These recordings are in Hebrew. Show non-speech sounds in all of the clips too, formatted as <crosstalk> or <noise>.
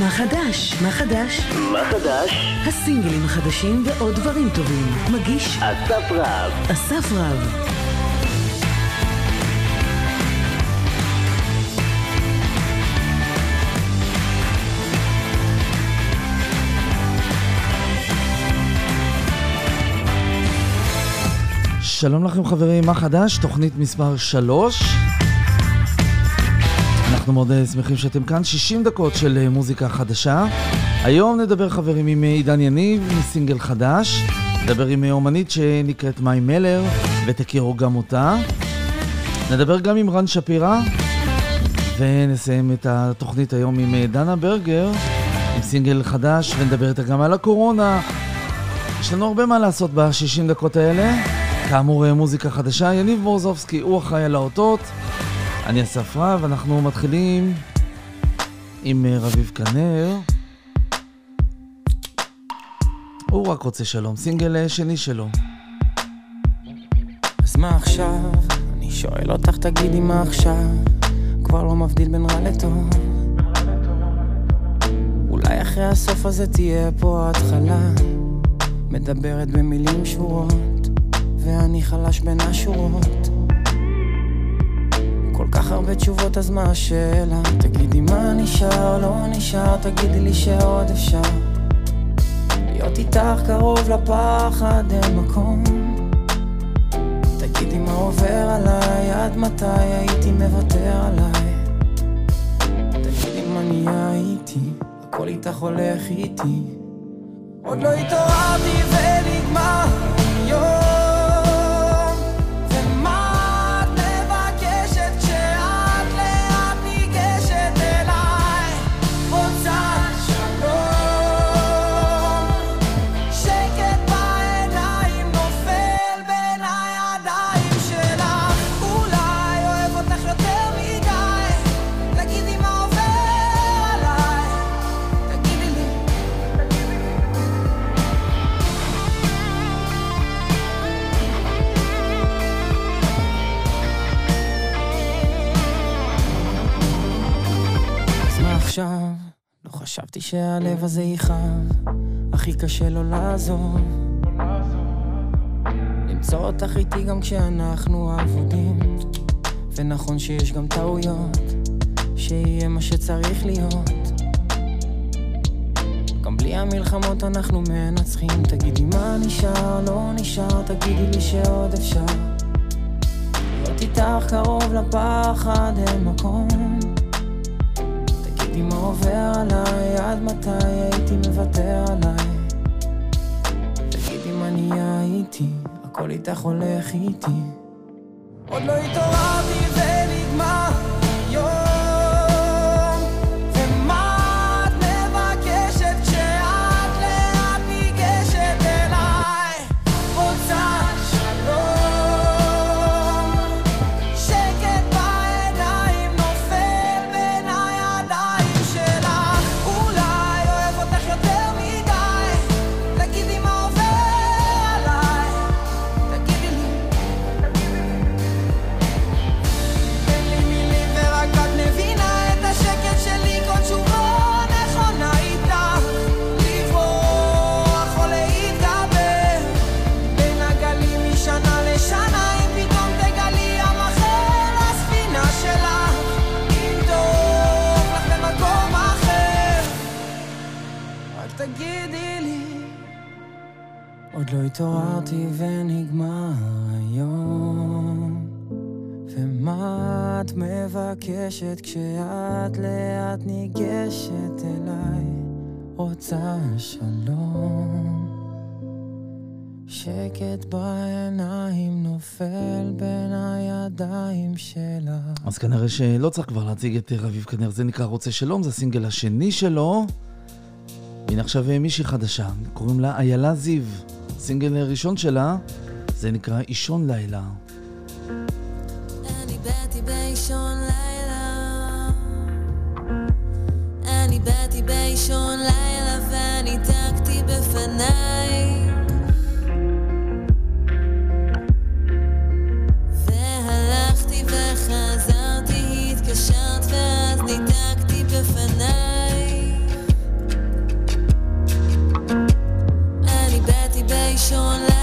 מה חדש? מה חדש? מה חדש? הסינגלים החדשים ועוד דברים טובים. מגיש אסף רב. אסף רב. שלום לכם חברים, מה חדש? תוכנית מספר 3. אנחנו מאוד אה, שמחים שאתם כאן, 60 דקות של אה, מוזיקה חדשה. היום נדבר חברים עם אה, עידן יניב, מסינגל חדש. נדבר עם אומנית שנקראת מאי מלר, ותכירו גם אותה. נדבר גם עם רן שפירא, ונסיים את התוכנית היום עם דנה ברגר, עם סינגל חדש, ונדבר איתה גם על הקורונה. יש לנו הרבה מה לעשות ב-60 דקות האלה. כאמור, מוזיקה חדשה. יניב מורזובסקי הוא אחראי על האותות. אני אסף רב, אנחנו מתחילים עם אה, רביב כנר. הוא רק רוצה שלום, סינגל אה, שני שלו. אז מה עכשיו? אני שואל אותך, תגידי מה עכשיו? כבר לא מבדיל בין רע לטוב. אולי אחרי הסוף הזה תהיה פה התחלה, מדברת במילים שורות, ואני חלש בין השורות. כך הרבה תשובות, אז מה השאלה? תגידי מה נשאר, לא נשאר, תגידי לי שעוד אפשר. להיות איתך קרוב לפחד, אין מקום. תגידי מה עובר עליי, עד מתי הייתי מוותר עליי? תגידי מה נהיה איתי, הכל איתך הולך איתי. עוד לא התעוררתי ונגמר לא חשבתי שהלב הזה יכאב. הכי קשה לו לעזוב למצוא אותך איתי גם כשאנחנו אבודים. ונכון שיש גם טעויות שיהיה מה שצריך להיות. גם בלי המלחמות אנחנו מנצחים. תגידי מה נשאר, לא נשאר, תגידי לי שעוד אפשר. להיות איתך קרוב לפחד אין מקום תגידי מה עובר עליי, עד מתי הייתי מוותר עליי? תגידי מה נהיה איתי, הכל איתך הולך איתי. עוד לא התעוררתי התעוררתי ונגמר היום ומה את מבקשת כשאת לאט ניגשת אליי רוצה שלום שקט בעיניים נופל בין הידיים שלה אז כנראה שלא צריך כבר להציג את רביב כנר, זה נקרא רוצה שלום, זה הסינגל השני שלו. הנה עכשיו מישהי חדשה, קוראים לה איילה זיו. הסינגל הראשון שלה, זה נקרא אישון לילה. אני באתי באישון לילה. אני באתי באישון לילה וניתקתי בפניי. והלכתי וחזרתי, התקשרת ואז ניתקתי בפניי Isolation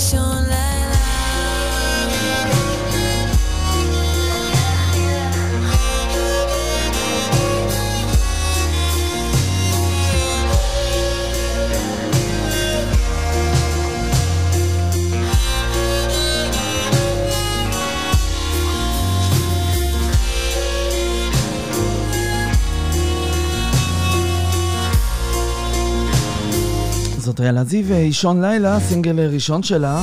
באישון זאת איילה זיו, אישון לילה, סינגל ראשון שלה.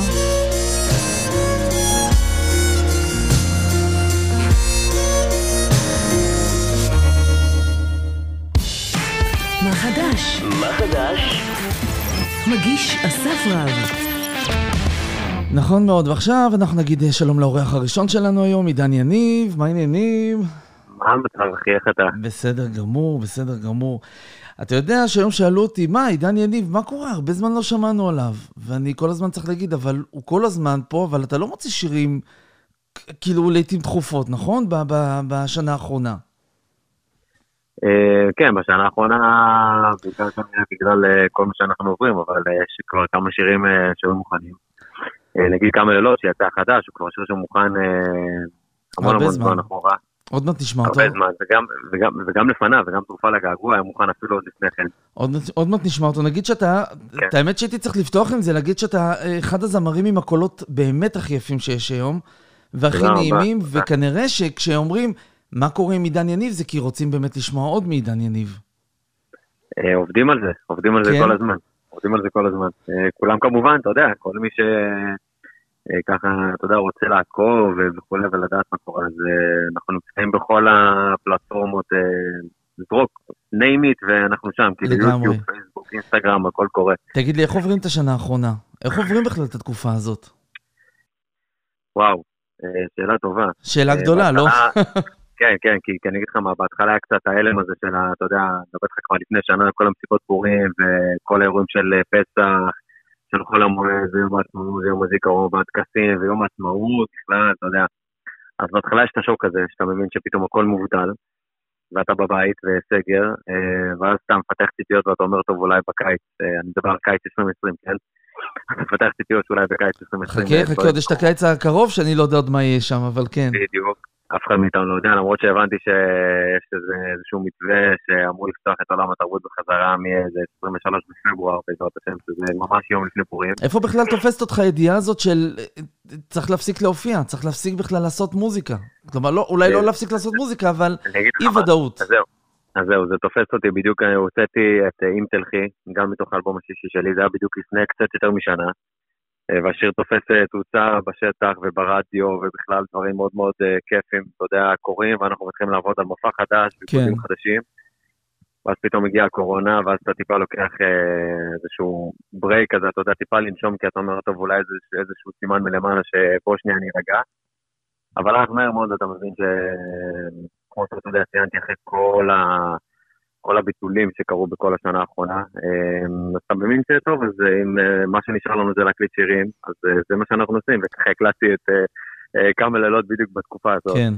מה חדש? מה חדש? מגיש אסף רב. נכון מאוד, ועכשיו אנחנו נגיד שלום לאורח הראשון שלנו היום, עידן יניב, מה העניינים? מה המצב אחי, איך אתה? בסדר גמור, בסדר גמור. אתה יודע שהיום שאלו אותי, מה, עידן יניב, מה קורה? הרבה זמן לא שמענו עליו. ואני כל הזמן צריך להגיד, אבל הוא כל הזמן פה, אבל אתה לא מוציא שירים, כאילו, לעיתים תכופות, נכון? בשנה האחרונה. אה, כן, בשנה האחרונה, בגלל אה, כל מה שאנחנו עוברים, אבל אה, יש כבר כמה שירים שהיו מוכנים. נגיד כמה לילות שיצא חדש, הוא כבר שיר שמוכן המון המון זמן אחורה. עוד מעט נשמע אותו. הרבה זמן, וגם, וגם, וגם לפניו, וגם תרופה לגעגוע היה מוכן אפילו עוד לפני כן. עוד, עוד מעט נשמע אותו. נגיד שאתה, כן. את האמת שהייתי צריך לפתוח עם זה, להגיד שאתה אחד הזמרים עם הקולות באמת הכי יפים שיש היום, והכי נעימים, רבה. וכנראה שכשאומרים מה קורה עם עידן יניב, זה כי רוצים באמת לשמוע עוד מעידן יניב. אה, עובדים על זה, עובדים על זה כן? כל הזמן. עובדים על זה כל הזמן. אה, כולם כמובן, אתה יודע, כל מי ש... אה, ככה, אתה יודע, רוצה לעקוב וכולי ולדעת מה קורה, אז אה, אנחנו נמצאים בכל הפלטפורמות, אה, לזרוק, name it ואנחנו שם, כאילו יוטיוב, פייסבוק, אינסטגרם, הכל קורה. תגיד לי, איך עוברים את השנה האחרונה? איך עוברים בכלל את התקופה הזאת? וואו, שאלה טובה. שאלה גדולה, לא? <laughs> כן, כן, כי אני אגיד לך מה, בהתחלה היה קצת ההלם הזה של, אתה יודע, אני מדבר איתך כבר לפני שנה, כל המסיבות פורים וכל האירועים של פסח, של חול המועד ויום העצמאות ויום הזיכרון והטקסים ויום העצמאות בכלל, אתה יודע. אז בהתחלה יש את השוק הזה, שאתה מבין שפתאום הכל מובטל, ואתה בבית וסגר, אה, ואז אתה מפתח ציפיות ואתה אומר, טוב, אולי בקיץ, אה, אני מדבר על קיץ 2020, כן? אתה מפתח ציפיות שאולי בקיץ 2020... חכה, חכה, עוד יש את הקיץ הקרוב שאני לא יודע עוד מה יהיה שם, אבל כן. בדיוק. אף אחד מאיתנו לא יודע, למרות שהבנתי שיש איזשהו מתווה שאמור לפתוח את עולם התרבות בחזרה מאיזה 23 בפברואר, בעזרת השם, שזה ממש יום לפני פורים. איפה בכלל תופסת אותך הידיעה הזאת של צריך להפסיק להופיע, צריך להפסיק בכלל לעשות מוזיקה. כלומר, לא, אולי לא להפסיק לעשות מוזיקה, אבל אי ודאות. אז זהו, אז זהו, זה תופס אותי בדיוק, הוצאתי את אם תלכי, גם מתוך האלבום השישי שלי, זה היה בדיוק לפני קצת יותר משנה. והשיר תופס תאוצה בשטח וברדיו ובכלל דברים מאוד מאוד כיפים, אתה יודע, קורים, ואנחנו מתחילים לעבוד על מופע חדש, כן. חדשים. ואז פתאום מגיעה הקורונה, ואז אתה טיפה לוקח אה, איזשהו ברייק כזה, אתה יודע, טיפה לנשום, כי אתה אומר, טוב, אולי איזה, איזשהו סימן מלמעלה שבוא שנייה אני ארגע. אבל אז מהר מאוד אתה מבין שכמו שאתה יודע, ציינתי אחרי כל, ה... כל הביטולים שקרו בכל השנה האחרונה, אה, אתה מבין שטוב, אז אם אה, מה שנשאר לנו זה להקליט שירים, אז זה מה שאנחנו עושים, וככה הקלטתי את כמה לילות בדיוק בתקופה הזאת. כן.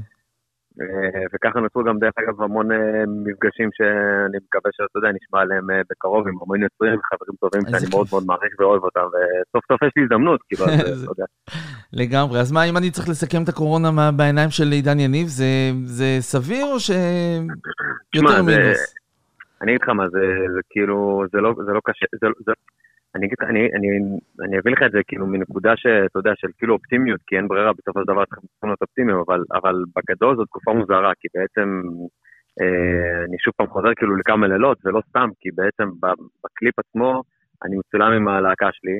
אה, וככה נוצרו גם דרך אגב המון אה, מפגשים שאני מקווה שאתה יודע, נשמע עליהם אה, בקרוב עם המון יוצרים וחברים טובים שאני מאוד מאוד מעריך ואוהב אותם, וסוף סוף יש לי הזדמנות, כאילו, <laughs> אתה יודע. לגמרי, אז מה אם אני צריך לסכם את הקורונה בעיניים של עידן יניב, זה סביר או שיותר מינוס? אני אגיד לך מה, זה כאילו, זה לא, לא קשה, אני אגיד לך, אני, אני, אני אביא לך את זה כאילו מנקודה שאתה יודע, של כאילו אופטימיות, כי אין ברירה, בסופו של דבר צריכים להיות אופטימיים, אבל, אבל בגדול זו תקופה מוזרה, כי בעצם אה, אני שוב פעם חוזר כאילו לכמה לילות, ולא סתם, כי בעצם בקליפ עצמו אני מצולם עם הלהקה שלי,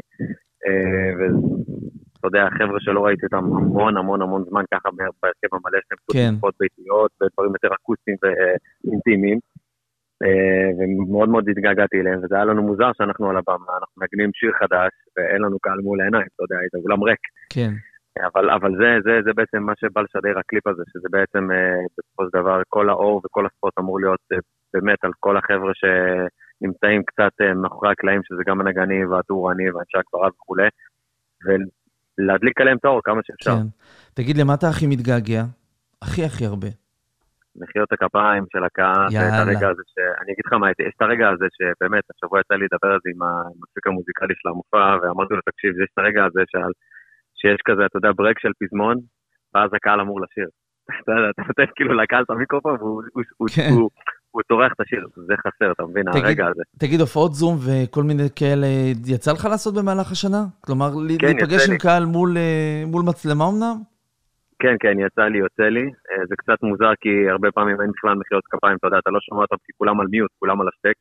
אה, ואתה יודע, חבר'ה שלא ראיתי אותם המון המון המון זמן ככה בהרכב המלא שלהם, כן. ביתיות ודברים יותר אקוסטיים ואינטימיים. אה, ומאוד מאוד התגעגעתי אליהם, וזה היה לנו מוזר שאנחנו על הבמה, אנחנו מגנים שיר חדש, ואין לנו קהל מול העיניים, אתה יודע, זה אולם ריק. כן. אבל, אבל זה, זה, זה בעצם מה שבא לשדר הקליפ הזה, שזה בעצם אה, בסופו של דבר כל האור וכל הספורט אמור להיות אה, באמת על כל החבר'ה שנמצאים קצת מאחורי הקלעים, שזה גם הנגנים והטורנים ואנשי הגברה וכולי, ולהדליק עליהם את האור כמה שאפשר. כן. תגיד, למה אתה הכי מתגעגע? הכי הכי הרבה. מחיאות הכפיים של הקהל, ואת הרגע הזה ש... אני אגיד לך מה, יש את הרגע הזה שבאמת, השבוע יצא לי לדבר על זה עם המפיק המוזיקלי של המופע, ואמרתי לו, תקשיב, יש את הרגע הזה שעל... שיש כזה, אתה יודע, ברק של פזמון, ואז הקהל אמור לשיר. <laughs> אתה יודע, אתה נותן כאילו לקהל את המיקרופון, והוא כן. צורח את השיר, זה חסר, אתה מבין, הרגע הזה. תגיד, הופעות זום וכל מיני כאלה, יצא לך לעשות במהלך השנה? כלומר, כן, להיפגש עם קהל מול אה, מצלמה אמנם? כן, כן, יצא לי, יוצא לי. אה, זה קצת מוזר כי הרבה פעמים אין בכלל מחיאות כפיים, אתה יודע, אתה לא שומע אותם כי כולם על מיוט, כולם על השטק.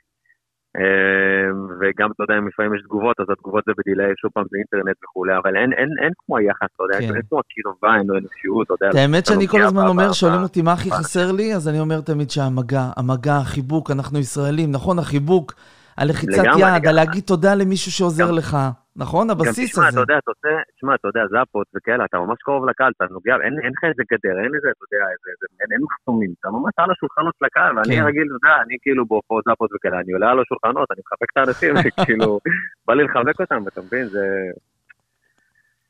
אה, וגם, אתה יודע, אם לפעמים יש תגובות, אז התגובות זה בדיליי, שוב פעם זה אינטרנט וכולי, אבל אין, אין, אין כמו היחס, אתה יודע, כן. אין כמו הקרבה, אין לו אנושיות, אתה יודע. האמת שאני כל הזמן אומר, שואלים אותי מה הכי חסר לי, אז אני אומר תמיד שהמגע, המגע, החיבוק, אנחנו ישראלים, נכון, החיבוק, הלחיצת יד, הלהגיד תודה למישהו שעוזר לך. נכון? הבסיס הזה. תשמע, אתה יודע, אתה עושה, תשמע, אתה יודע, זאפות וכאלה, אתה ממש קרוב לקהל, אתה נוגע, אין, אין לך איזה גדר, אין איזה, אתה יודע, איזה, איזה, אין, אין מחסומים, אתה ממש על השולחנות של הקהל, ואני כן. רגיל, אתה יודע, אני כאילו בהופעות זאפות וכאלה, אני עולה על השולחנות, אני מחבק את האנשים, <laughs> כאילו, בא לי לחבק אותם, אתה מבין, זה...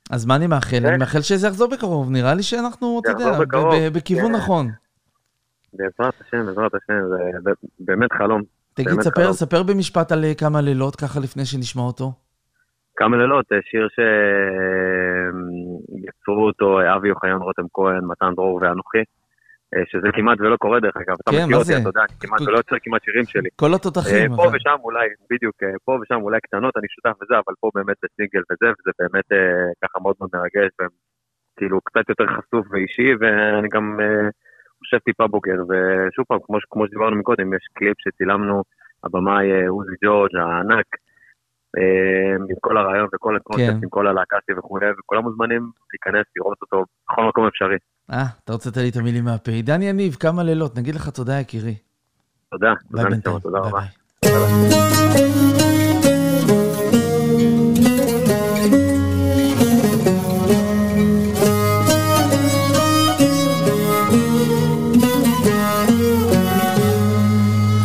אז מה אני מאחל? אני כן. מאחל שזה יחזור בקרוב, נראה לי שאנחנו, אתה יודע, בכיוון כן. נכון. בעזרת השם, בעזרת השם, זה באמת חלום. תגיד, ספר, ספר במשפט על כמה לילות, ככה לפני שנשמע אותו. כמה לילות, אה, שיר שיצרו אותו אבי אוחיון, רותם כהן, מתן דרור ואנוכי, אה, שזה כמעט ולא קורה דרך אגב, אתה כן, מכיר אותי, אתה יודע, אני כמעט ולא יוצר כמעט שירים שלי. כל התותחים. אה, פה ושם אולי, בדיוק, פה ושם אולי קטנות, אני שותף וזה, אבל פה באמת זה סינגל וזה, וזה באמת ככה מאוד מאוד מרגש, וכאילו קצת יותר חשוף ואישי, ואני גם חושב טיפה בוגר, ושוב פעם, כמו שדיברנו מקודם, יש קליפ שצילמנו, הבמאי עוזי ג'ורג' הענק, אה, עם כל הרעיון וכל הקונספט, כן. עם כל הלהקה שלי וכולי, וכולם מוזמנים להיכנס, לראות אותו בכל מקום אפשרי. אה, אתה רוצה לתת לי את המילים מהפה. עידן יניב, כמה לילות, נגיד לך תודה יקירי. תודה, ביי בינתיים, תודה רבה.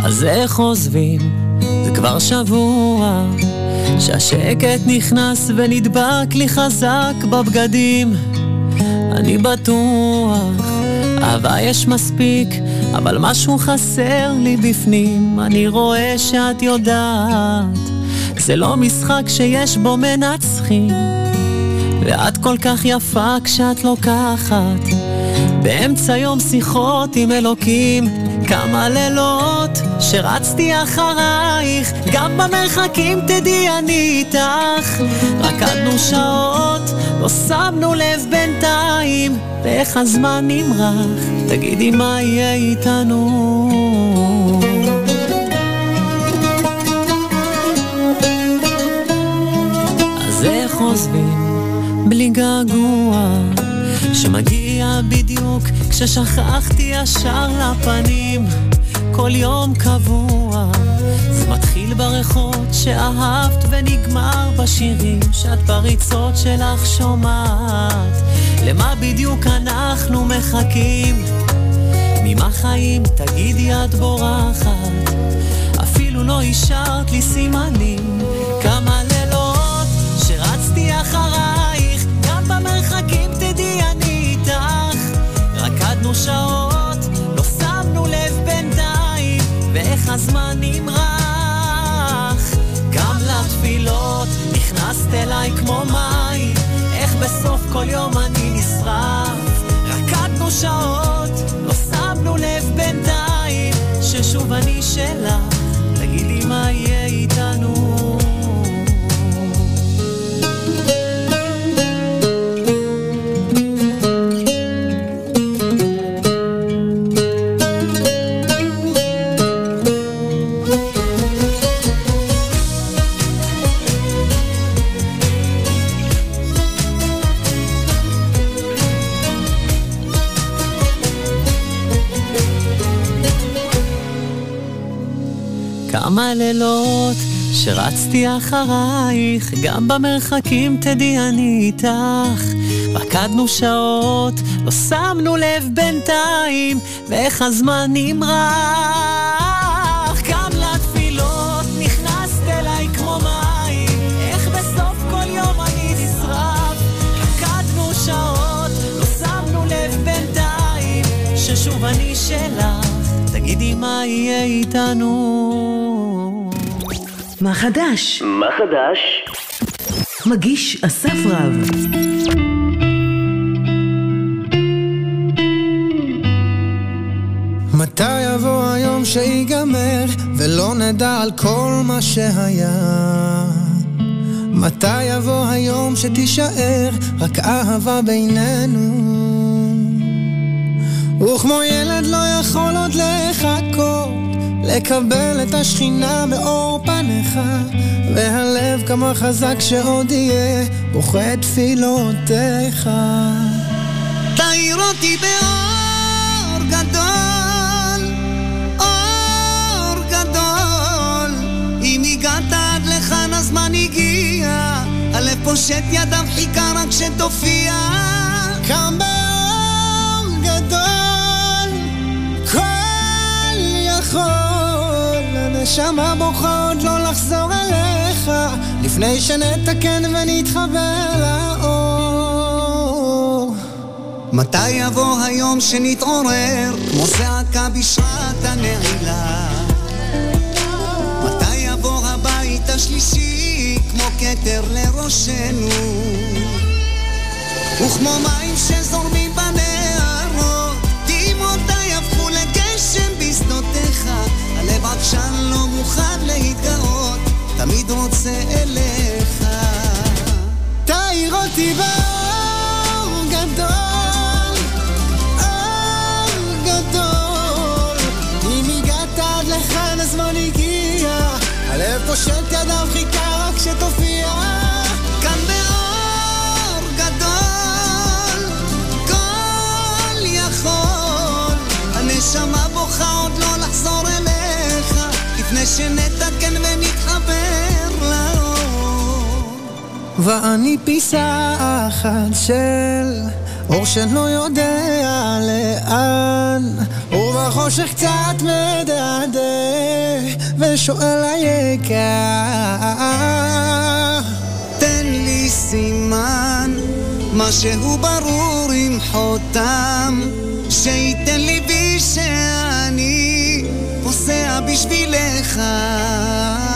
אז איך עוזבים? זה כבר שבוע שהשקט נכנס ונדבק לי חזק בבגדים. אני בטוח, אהבה יש מספיק, אבל משהו חסר לי בפנים. אני רואה שאת יודעת, זה לא משחק שיש בו מנצחים. ואת כל כך יפה כשאת לוקחת באמצע יום שיחות עם אלוקים כמה לילות שרצתי אחרייך, גם במרחקים תדעי אני איתך. רקדנו שעות, לא שמנו לב בינתיים, ואיך הזמן נמרח, תגידי מה יהיה איתנו. אז איך עוזבים בלי געגוע? שמגיע בדיוק כששכחתי ישר לפנים כל יום קבוע. זה מתחיל בריחות שאהבת ונגמר בשירים שאת בריצות שלך שומעת. למה בדיוק אנחנו מחכים? ממה חיים? תגידי את בורחת. אפילו לא השארת לי סימנים. כמה רקדנו שעות. לא שמנו לב בינתיים ואיך הזמן נמרח. גם לתפילות נכנסת אליי כמו מים. איך בסוף כל יום אני נשרף. רקדנו שעות לא שמנו לב בינתיים. ששוב אני שלך תגידי מה יהיה איתנו כמה לילות שרצתי אחרייך, גם במרחקים תדעי אני איתך. רקדנו שעות, לא שמנו לב בינתיים, ואיך הזמן נמרח. גם לתפילות נכנסת אליי כמו מים, איך בסוף כל יום אני נשרף. רקדנו שעות, לא שמנו לב בינתיים, ששוב אני שלך. תגידי מה יהיה איתנו. מה חדש? מה חדש? מגיש אסף רב. מתי יבוא היום שיגמר ולא נדע על כל מה שהיה? מתי יבוא היום שתישאר רק אהבה בינינו? וכמו ילד לא יכול עוד לחכות לקבל את השכינה מאור פניך והלב כמה חזק שעוד יהיה בוכה תפילותיך. תאיר אותי באור גדול אור גדול. אם הגעת עד לכאן הזמן הגיע הלב פושט ידיו חיכה רק שתופיע. קם באור גדול כל יכול הנשמה בוכה עוד לא לחזור אליך. לפני שנתקן ונתחבר לאור. מתי יבוא היום שנתעורר? כמו זעקה בשעת הנעילה. מתי יבוא הבית השלישי? כמו כתר לראשנו. וכמו מים שזורמים בנהרות מוכן להתגאות תמיד רוצה אליך. תאיר אותי באור גדול אור גדול. אם הגעת עד לכאן הזמן הגיע הלב פושט ידיו חיכה רק שתופיע שנתקן ונתחבר לאור ואני פיסה אחת של אור שלא יודע לאן. ובחושך קצת מדדה ושואל היקר. תן לי סימן משהו ברור עם חותם שייתן ליבי שאני פוסע בשבילך.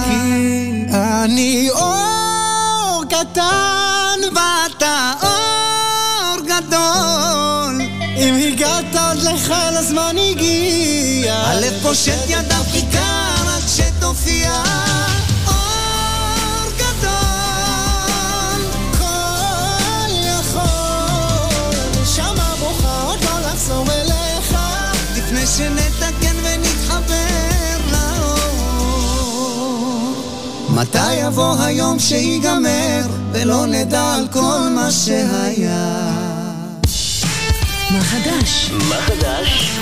כי אני אור קטן ואתה אור גדול. אם הגעת עד לכאן הזמן הגיע. הלב פושט ידיו חיכה רק שתופיע. לא לחזור אליך. לפני שנתקן ונתחבר מתי יבוא היום שיגמר ולא נדע על כל מה שהיה מה חדש? מה חדש?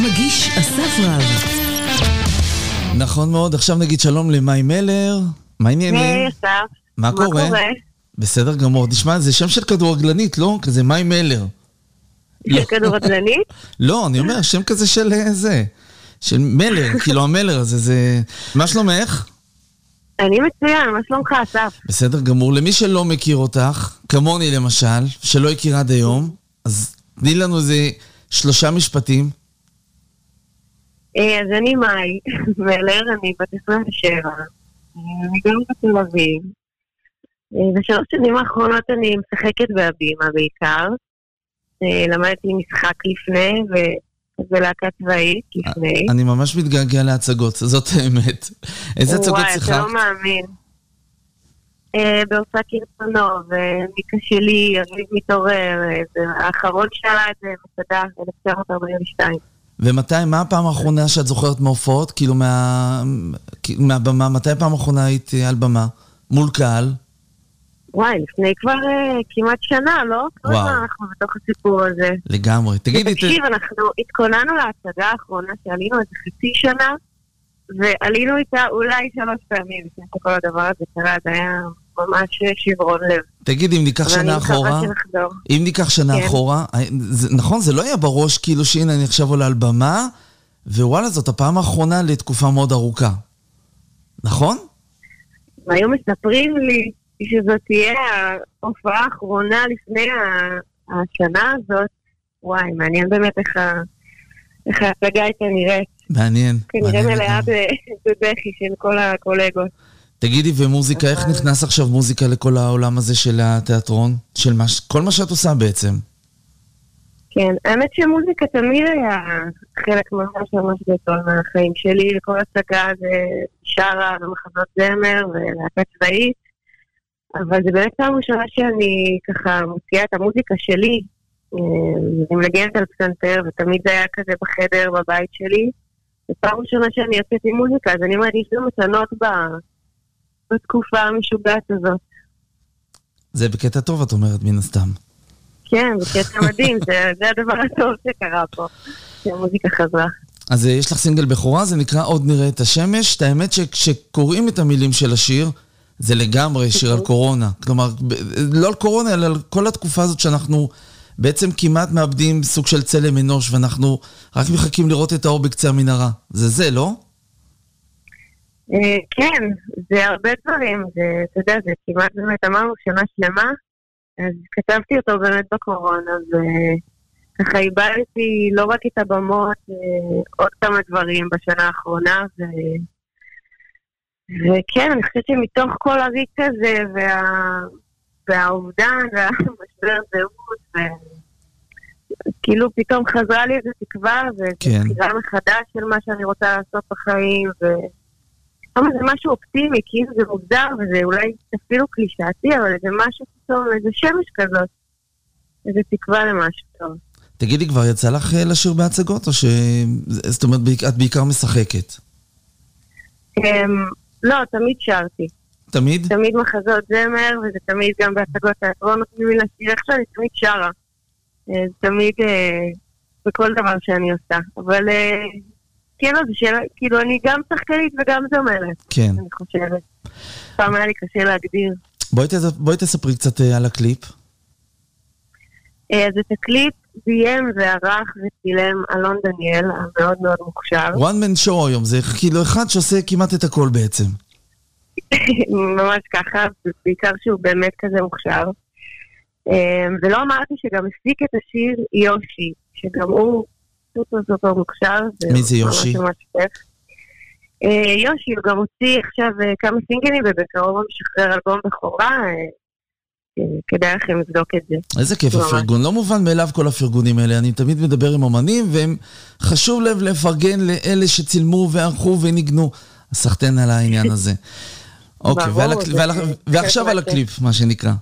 מגיש אסף רב. נכון מאוד, עכשיו נגיד שלום למאי מלר. מה העניינים? היי, אסף. מה קורה? בסדר גמור. תשמע, זה שם של כדורגלנית, לא? כזה מאי מלר. של כדורגלנית? <laughs> לא, אני אומר, שם כזה של אה, זה. של מלר, כאילו המלר הזה, זה... מה שלומך? אני מצוין, מה שלומך, אסף? בסדר גמור. למי שלא מכיר אותך, כמוני למשל, שלא הכיר עד היום, אז תני לנו איזה שלושה משפטים. אה, אז אני מאי <laughs> מלר, אני בת 27, אני גם בתל אביב. אה, בשלוש שנים האחרונות אני משחקת בהבימה בעיקר. אה, למדתי משחק לפני ובלהקה צבאית לפני. אני ממש מתגעגע להצגות, זאת האמת. איזה הצגות שיחקת? וואי, אתה לא מאמין. בהוצאה כרצונו, ומיקה שלי, אביב מתעורר, האחרון שעלה את זה מסעדה, 1942. ומתי, מה הפעם האחרונה שאת זוכרת מהופעות? כאילו מה... מהבמה, מתי הפעם האחרונה היית על במה? מול קהל? וואי, לפני כבר uh, כמעט שנה, לא? וואו. כל הזמן אנחנו בתוך הסיפור הזה. לגמרי. תגידי... תקשיב. אנחנו התכוננו להצגה האחרונה שעלינו איזה חצי שנה, ועלינו איתה אולי שלוש פעמים לפני שכל הדבר הזה קרה, זה היה ממש שברון לב. תגיד, אם ניקח שנה אחורה, אם ניקח שנה כן. אחורה, זה, נכון, זה לא היה בראש כאילו שהנה אני עכשיו עולה על במה, ווואלה, זאת הפעם האחרונה לתקופה מאוד ארוכה. נכון? והיו מספרים לי שזאת תהיה ההופעה האחרונה לפני השנה הזאת. וואי, מעניין באמת איך, איך ההצגה הייתה נראית. מעניין. כנראה מלאה <laughs> בבכי של כל הקולגות. תגידי, ומוזיקה, איך נכנס עכשיו מוזיקה לכל העולם הזה של התיאטרון? של מה, כל מה שאת עושה בעצם. כן, האמת שמוזיקה תמיד היה חלק ממש ממש גדול מהחיים שלי, לכל הצגה זה שרה ומחזות זמר ולהקה צבאית, אבל זה באמת פעם ראשונה שאני ככה מוציאה את המוזיקה שלי, אה, אני מנגנת על פסנתר, ותמיד זה היה כזה בחדר בבית שלי. זו פעם ראשונה שאני יוצאת עם מוזיקה, אז אני אומרת, יש גם מתנות ב... בתקופה המשוגעת הזאת. זה בקטע טוב, את אומרת, מן הסתם. כן, בקטע <laughs> מדהים, זה, זה הדבר הטוב שקרה פה, שהמוזיקה חזרה. אז אה, יש לך סינגל בכורה, זה נקרא עוד נראה את השמש. את האמת שכשקוראים את המילים של השיר, זה לגמרי שיר על קורונה. כלומר, לא על קורונה, אלא על כל התקופה הזאת שאנחנו בעצם כמעט מאבדים סוג של צלם אנוש, ואנחנו רק מחכים לראות את האור בקצה המנהרה. זה זה, לא? אה, כן, זה הרבה דברים, זה, אתה יודע, זה כמעט באמת אמרנו שנה שלמה, אז כתבתי אותו באמת בקורונה, וככה איבדתי לא רק את הבמות, אה, עוד כמה דברים בשנה האחרונה, ו... וכן, אני חושבת שמתוך כל הריק הזה, וה... והאובדן, והמשבר זהות, ו... כאילו פתאום חזרה לי איזו תקווה, וזו כן. מחדש של מה שאני רוצה לעשות בחיים, ו... כמה זה משהו אופטימי, כאילו זה מוגדר, וזה אולי אפילו קלישאתי, אבל זה משהו פתאום, איזה שמש כזאת. איזה תקווה למשהו טוב. תגידי, כבר יצא לך אה, לשיר בהצגות, או ש... זאת אומרת, את בעיקר משחקת? לא, תמיד שרתי. תמיד? תמיד מחזות זמר, וזה תמיד גם בהצגות תיאטרון נותנים לי לשיר איכשהו, אני תמיד שרה. אה, זה תמיד אה, בכל דבר שאני עושה. אבל כן, זו שאלה, כאילו, אני גם שחקנית וגם זמרת. כן. אני חושבת. פעם היה לי קשה להגדיר. בואי, תס... בואי תספרי קצת על הקליפ. Uh, אז את הקליפ ביים וערך וצילם אלון דניאל, המאוד מאוד מוכשר. one man show היום, זה כאילו אחד שעושה כמעט את הכל בעצם. <laughs> ממש ככה, בעיקר שהוא באמת כזה מוכשר. Uh, ולא אמרתי שגם הפיק את השיר יושי, שגם הוא סופר סופר מוכשר. מי זה יושי? אה, יושי, הוא גם הוציא עכשיו אה, כמה סינגלים ובקרוב הוא משחרר אלבום בכורה. כדאי לכם לבדוק את זה. איזה כיף. הפרגון. לא מובן מאליו כל הפרגונים האלה. אני תמיד מדבר עם אומנים, והם חשוב לב לפרגן לאלה שצילמו וערכו וניגנו. סחטיין על העניין <laughs> הזה. אוקיי, ברור, ועל זה- ועל- זה ועכשיו על. הקליפ, מה שנקרא.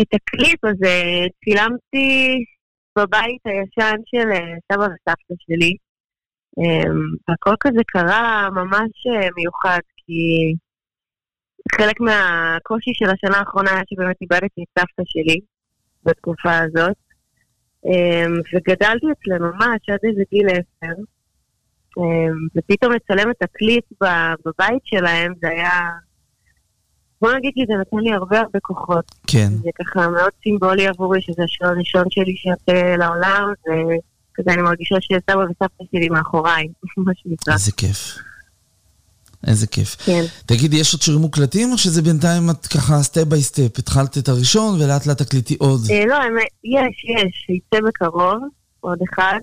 את הקליפ הזה צילמתי בבית הישן של אה, סבא וסבתא שלי. אמ, הכל כזה קרה ממש אה, מיוחד, כי חלק מהקושי של השנה האחרונה היה שבאמת איבדתי את סבתא שלי בתקופה הזאת. אמ, וגדלתי אצלנו ממש עד איזה גיל עשר. אמ, ופתאום לצלם את הקליפ בבית שלהם, זה היה... בוא נגיד שזה נתן לי הרבה הרבה כוחות. כן. זה ככה מאוד סימבולי עבורי, שזה השיר הראשון שלי שיוצא לעולם, וכזה אני מרגישה שסבא וסבתא שלי מאחוריי, <laughs> מה שנקרא. איזה כיף. איזה כיף. כן. תגידי, יש עוד שירים מוקלטים, או שזה בינתיים את ככה step by step? התחלת את הראשון ולאט לאט תקליטי עוד? אה, לא, יש, יש, יצא בקרוב, עוד אחד.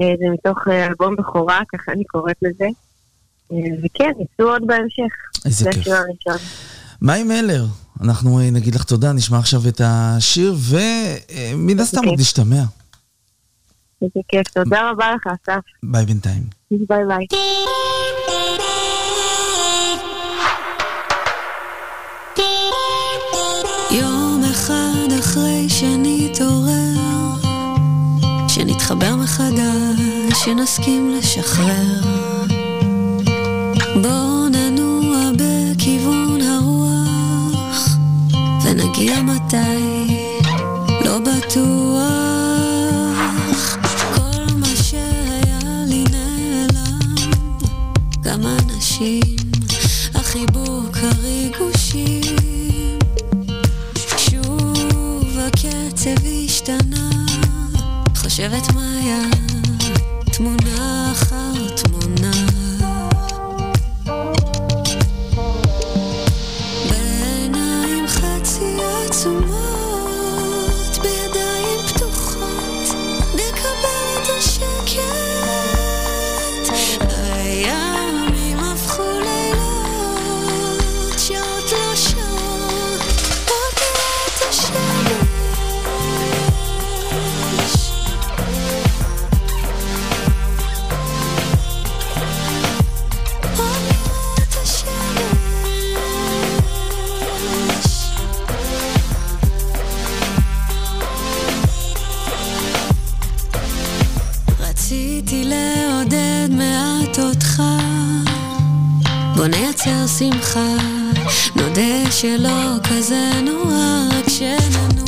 אה, זה מתוך אה, אלבום בכורה, ככה אני קוראת לזה. אה, וכן, יצאו עוד בהמשך. איזה זה כיף. השיר הראשון. מאי מלר, אנחנו אה, נגיד לך תודה, נשמע עכשיו את השיר, ומן הסתם כיף. עוד נשתמע. איזה כיף, תודה רבה לך, אסף. ביי בינתיים. ביי ביי. שנסכים לשחרר. בוא ננוע בכיוון הרוח, ונגיע מתי, לא בטוח. כל מה שהיה לי נעלם, גם אנשים, החיבוק, הריגושים. שוב הקצב השתנה, חושבת מה היה, תמונה שמחה, נודה שלא כזה נורא, רק שננוע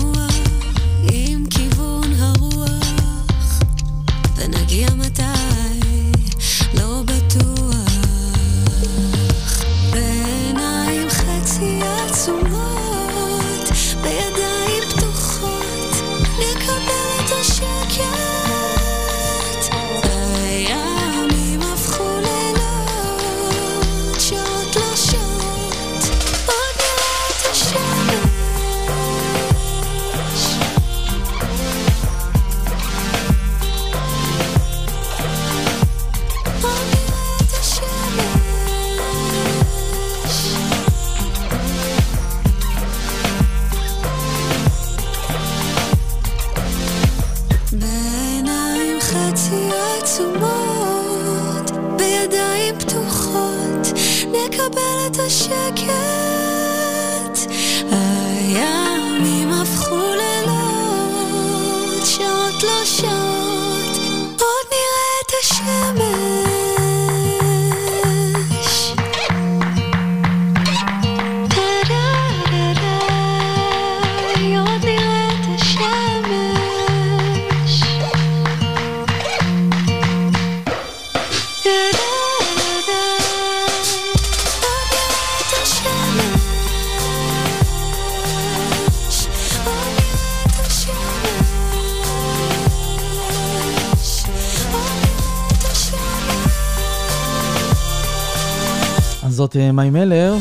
מאי מלר.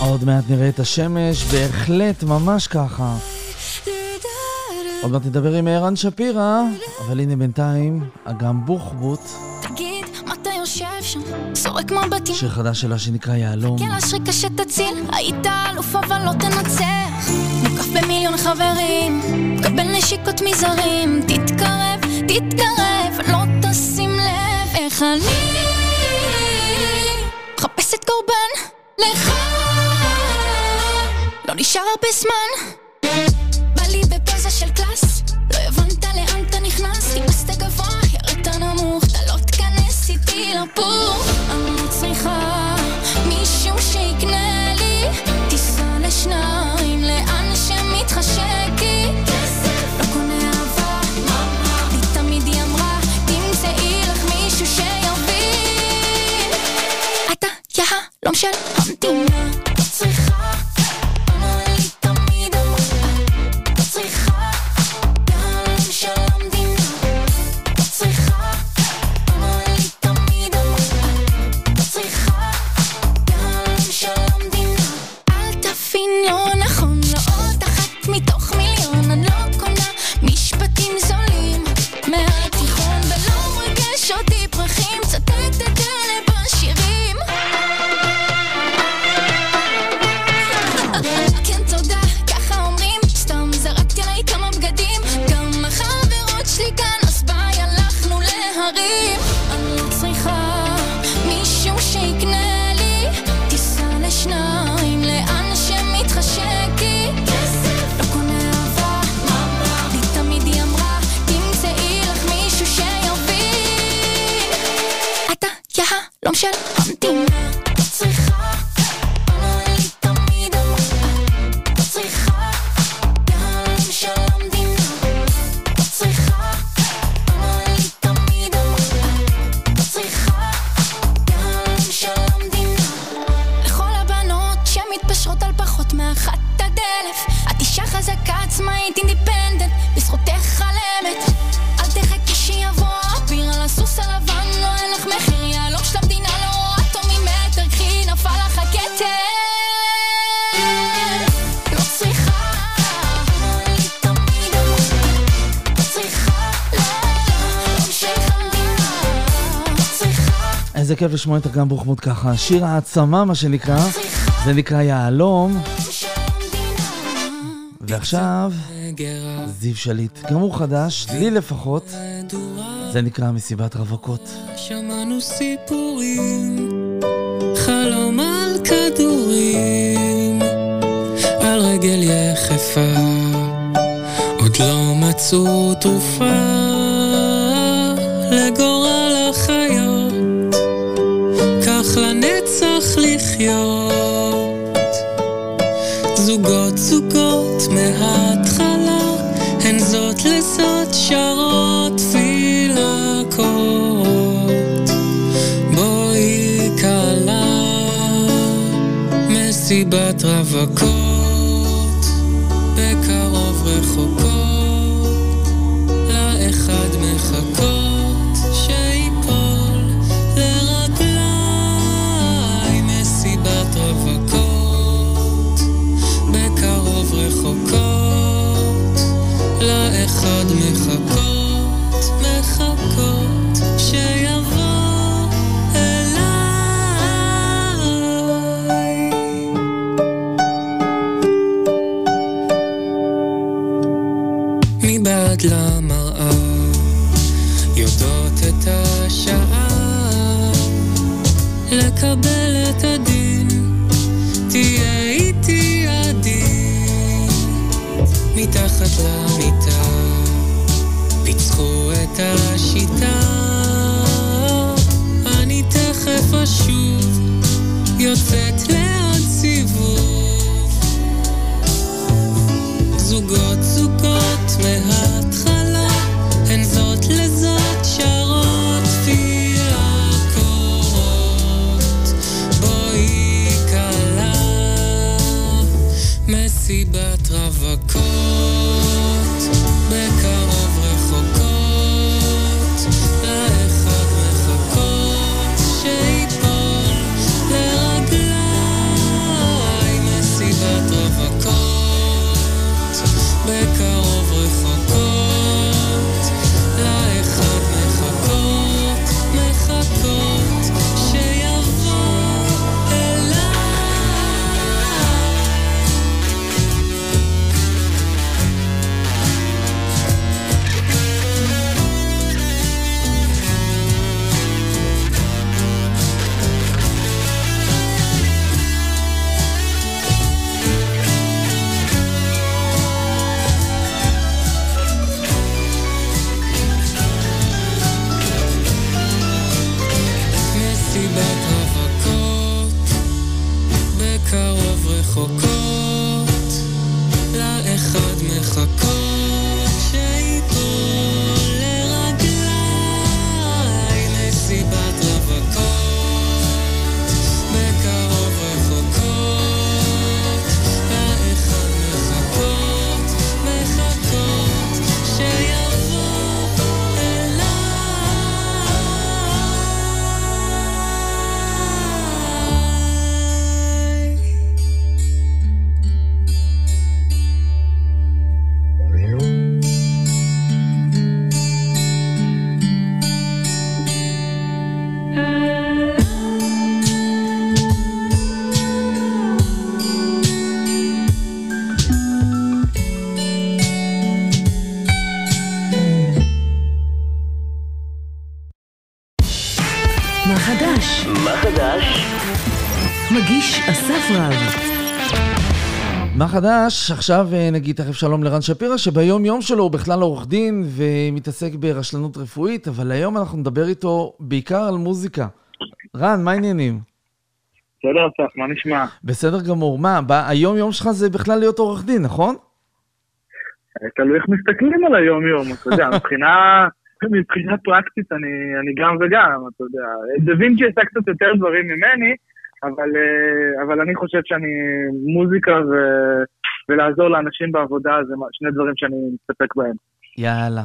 עוד מעט נראה את השמש, בהחלט, ממש ככה. עוד מעט נדבר עם ערן שפירא, אבל הנה בינתיים, אגם בוחבוט. תגיד, מתי יושב שם? זורק מבטים. שיר חדש שלה שנקרא יהלום. כן, תגיע להשריקה שתציל, היית אלוף אבל לא תנצח. מוקף במיליון חברים, מקבל נשיקות מזרים. תתקרב, תתקרב, לא תשים לב איך אני... לך. לא נשאר הרבה זמן. בא לי בפוזה של קלאס. לא הבנת לאן אתה נכנס. טיפסת גבוה, ירדת נמוך. אתה לא תיכנס איתי לפור אני צריכה Ocean, Antina, wat ze לשמוע את גם ברוכמות ככה, שיר העצמה מה שנקרא, זה נקרא יהלום. ועכשיו, זיו שליט, גם הוא חדש, לי לפחות, זה נקרא מסיבת רווקות. שמענו סיפורים, חלום על כדורים, על רגל יחפה, עוד לא מצאו תרופה. לחיות. זוגות זוגות מההתחלה, הן זאת לזאת שרות תפילה קורות. בואי קלה, מסיבת רווקות. Europe. עכשיו אה, נגיד תכף שלום לרן שפירא, שביום יום שלו הוא בכלל עורך דין ומתעסק ברשלנות רפואית, אבל היום אנחנו נדבר איתו בעיקר על מוזיקה. רן, מה העניינים? בסדר, אסף, מה נשמע? בסדר גמור. מה, היום יום שלך זה בכלל להיות עורך דין, נכון? אה, תלוי איך מסתכלים על היום יום, אתה יודע, <laughs> מבחינה... מבחינה פרקטית אני, אני גם וגם, אתה יודע. דה וינצ'י עשה קצת יותר דברים ממני, אבל, אה, אבל אני חושב שאני, מוזיקה ו, ולעזור לאנשים בעבודה זה שני דברים שאני מסתפק בהם. יאללה.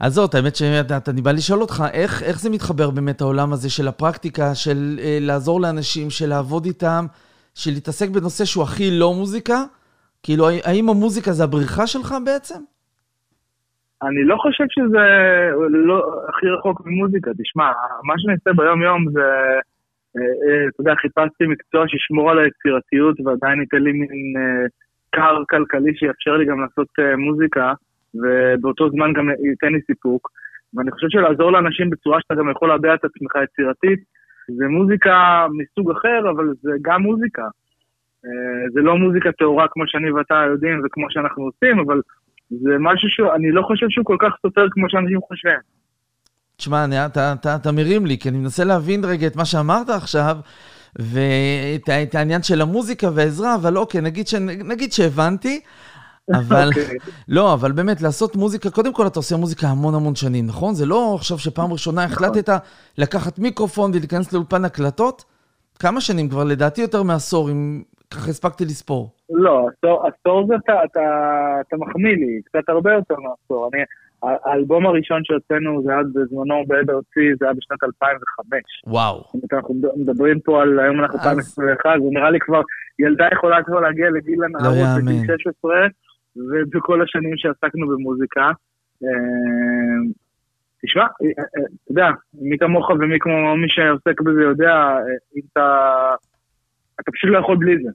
אז זאת, האמת שאני בא לשאול אותך, איך, איך זה מתחבר באמת העולם הזה של הפרקטיקה, של אה, לעזור לאנשים, של לעבוד איתם, של להתעסק בנושא שהוא הכי לא מוזיקה? כאילו, האם המוזיקה זה הבריחה שלך בעצם? אני לא חושב שזה לא הכי רחוק ממוזיקה. תשמע, מה שאני עושה ביום-יום זה אתה יודע, חיפשתי מקצוע שישמור על היצירתיות ועדיין ייתן לי מין קר אה, כלכלי שיאפשר לי גם לעשות מוזיקה, ובאותו זמן גם ייתן לי סיפוק. ואני חושב שלעזור לאנשים בצורה שאתה גם יכול להביע את עצמך יצירתית, זה מוזיקה מסוג אחר, אבל זה גם מוזיקה. זה לא מוזיקה טהורה כמו שאני ואתה יודעים וכמו שאנחנו עושים, אבל זה משהו שאני לא חושב שהוא כל כך סותר כמו שאנשים חושבים. תשמע, אתה, מרים לי, כי אני מנסה להבין רגע את מה שאמרת עכשיו, ואת העניין של המוזיקה והעזרה, אבל אוקיי, נגיד, ש, נגיד שהבנתי, אבל, okay. אוקיי. לא, אבל באמת, לעשות מוזיקה, קודם כל אתה עושה מוזיקה המון המון שנים, נכון? זה לא עכשיו שפעם ראשונה נכון. החלטת לקחת מיקרופון ולהיכנס לאולפן הקלטות? כמה שנים כבר? לדעתי יותר מעשור, אם ככה הספקתי לספור. לא, עשור, עשור זה אתה, אתה, אתה מחמיא לי, קצת הרבה יותר מעשור. אני, האלבום הראשון שהוצאנו זה היה בזמנו בעבר צי, זה היה בשנת 2005. וואו. אנחנו מדברים פה על היום אנחנו 2021, זה נראה לי כבר, ילדה יכולה כבר להגיע לגיל הנערות לא בגיל 16, ובכל השנים שעסקנו במוזיקה. אה, תשמע, אה, אה, אתה יודע, מי כמוך ומי כמו מי שעוסק בזה יודע, אם אתה... אתה פשוט לא יכול בלי זה.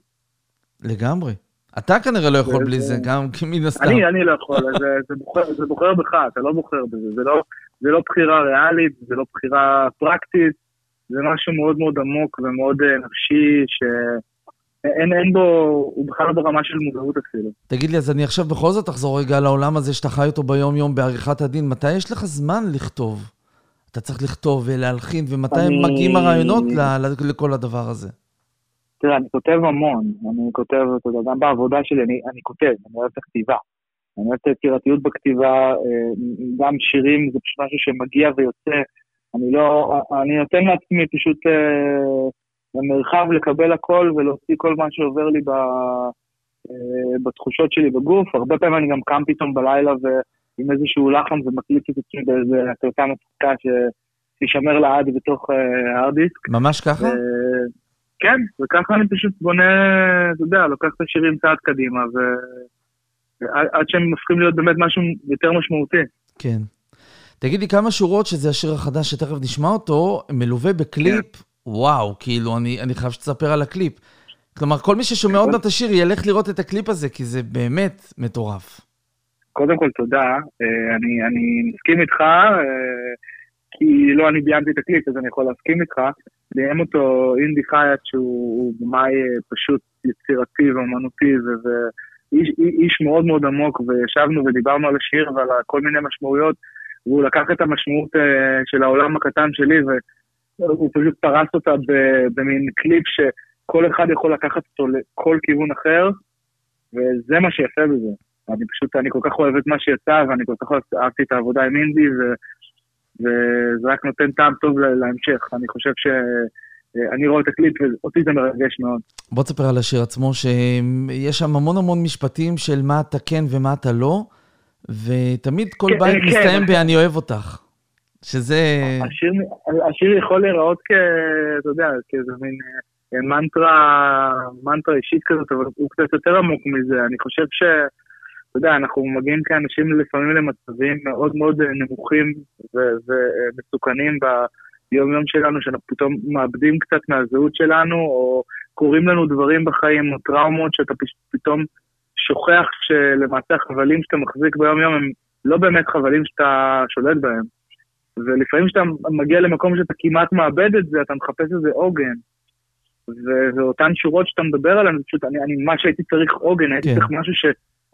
לגמרי. אתה כנראה לא יכול בלי זה, גם מן הסתם. אני, אני לא יכול, זה, בוחר, בך, אתה לא בוחר בזה. זה לא, זה לא בחירה ריאלית, זה לא בחירה פרקטית, זה משהו מאוד מאוד עמוק ומאוד אה, נפשי, שאין אין בו, הוא בכלל לא ברמה של מודעות אפילו. תגיד לי, אז אני עכשיו בכל זאת אחזור רגע לעולם הזה שאתה חי אותו ביום-יום בעריכת הדין. מתי יש לך זמן לכתוב? אתה צריך לכתוב ולהלחין, ומתי אני... מגיעים הרעיונות לכל הדבר הזה? תראה, אני כותב המון, אני כותב, אתה יודע, גם בעבודה שלי אני, אני כותב, אני אוהב את הכתיבה. אני אוהב את היצירתיות בכתיבה, אה, גם שירים זה פשוט משהו שמגיע ויוצא. אני לא, אני נותן לעצמי פשוט אה, במרחב לקבל הכל ולהוציא כל מה שעובר לי ב, אה, בתחושות שלי בגוף. הרבה פעמים אני גם קם פתאום בלילה ועם איזשהו לחן ומקליט את עצמי באיזה הקלטה מצחיקה שתישמר לעד בתוך הארד דיסק. ממש ככה? כן, וככה אני פשוט בונה, אתה יודע, לוקח את השירים צעד קדימה, ועד שהם הופכים להיות באמת משהו יותר משמעותי. כן. תגיד לי כמה שורות, שזה השיר החדש שתכף נשמע אותו, מלווה בקליפ, כן. וואו, כאילו, אני, אני חייב שתספר על הקליפ. כלומר, כל מי ששומע עוד מעט השיר ילך לראות את הקליפ הזה, כי זה באמת מטורף. קודם כל, תודה. אה, אני, אני מסכים איתך, אה, כי לא אני ביימתי את הקליפ, אז אני יכול להסכים איתך. ביים אותו אינדי חייט שהוא במאי אה, פשוט יצירתי ואומנותי ואיש מאוד מאוד עמוק וישבנו ודיברנו על השיר ועל כל מיני משמעויות והוא לקח את המשמעות אה, של העולם הקטן שלי והוא פשוט פרס אותה במין קליפ שכל אחד יכול לקחת אותו לכל כיוון אחר וזה מה שיפה בזה. אני פשוט, אני כל כך אוהב את מה שיצא, ואני כל כך אהבתי את העבודה עם אינדי, ו, וזה רק נותן טעם טוב להמשך. אני חושב ש... אני רואה את הקליפ ואותי זה מרגש מאוד. בוא תספר על השיר עצמו, שיש שם המון המון משפטים של מה אתה כן ומה אתה לא, ותמיד כל כן, בית כן, מסתיים. ב"אני אוהב אותך", שזה... השיר, השיר יכול להיראות כ... אתה יודע, כאיזה מין אה, מנטרה, מנטרה אישית כזאת, אבל הוא קצת יותר עמוק מזה. אני חושב ש... אתה יודע, אנחנו מגיעים כאנשים לפעמים למצבים מאוד מאוד נמוכים ומסוכנים ביום-יום שלנו, שאנחנו פתאום מאבדים קצת מהזהות שלנו, או קורים לנו דברים בחיים, או טראומות, שאתה פתאום שוכח שלמעשה החבלים שאתה מחזיק ביום-יום הם לא באמת חבלים שאתה שולט בהם. ולפעמים כשאתה מגיע למקום שאתה כמעט מאבד את זה, אתה מחפש איזה עוגן. ואותן שורות שאתה מדבר עליהן, פשוט אני, אני ממש הייתי צריך עוגן, הייתי כן. צריך משהו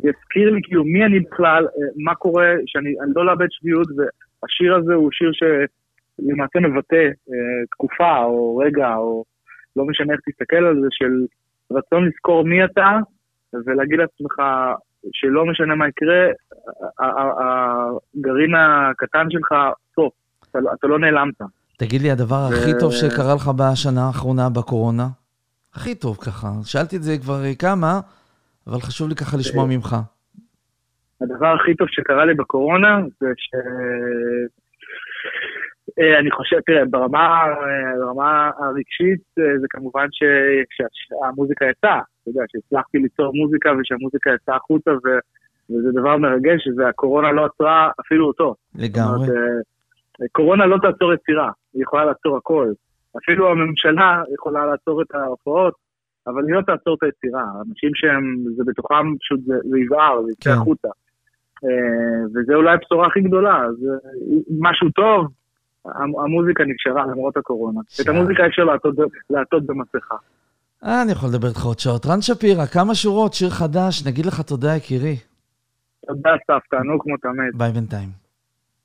שיזכיר לי כאילו מי אני בכלל, אה, מה קורה, שאני לא לאבד שביעות, והשיר הזה הוא שיר שלמעשה מבטא אה, תקופה או רגע, או לא משנה איך תסתכל על זה, של רצון לזכור מי אתה, ולהגיד לעצמך שלא משנה מה יקרה, הגרעין הקטן שלך, טוב, אתה, אתה לא נעלמת. תגיד לי, הדבר. הכי טוב שקרה לך בשנה האחרונה בקורונה? הכי טוב ככה. שאלתי את זה כבר כמה, אבל חשוב לי ככה לשמוע ממך. הדבר הכי טוב שקרה לי בקורונה זה ש... אה, אני חושב, תראה, ברמה, ברמה הרגשית אה, זה כמובן שהמוזיקה יצאה, אתה יודע, שהצלחתי ליצור מוזיקה ושהמוזיקה יצאה החוצה ו... וזה דבר מרגש, והקורונה לא עצרה אפילו אותו. לגמרי. אומרת, אה, קורונה לא תעצור יצירה, היא יכולה לעצור הכל. אפילו הממשלה יכולה לעצור את ההופעות, אבל היא לא תעצור את היצירה. אנשים שהם, זה בתוכם פשוט, זה, זה יבער, זה יצא כן. החוצה. וזה אולי הבשורה הכי גדולה, זה משהו טוב, המוזיקה נקשרה למרות הקורונה. את המוזיקה אפשר לעטות במסכה. אה, אני יכול לדבר איתך עוד שעות. רן שפירא, כמה שורות, שיר חדש, נגיד לך תודה, יקירי. תודה, סף, תענוג כמו תמיד. ביי בינתיים.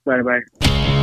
ביי ביי.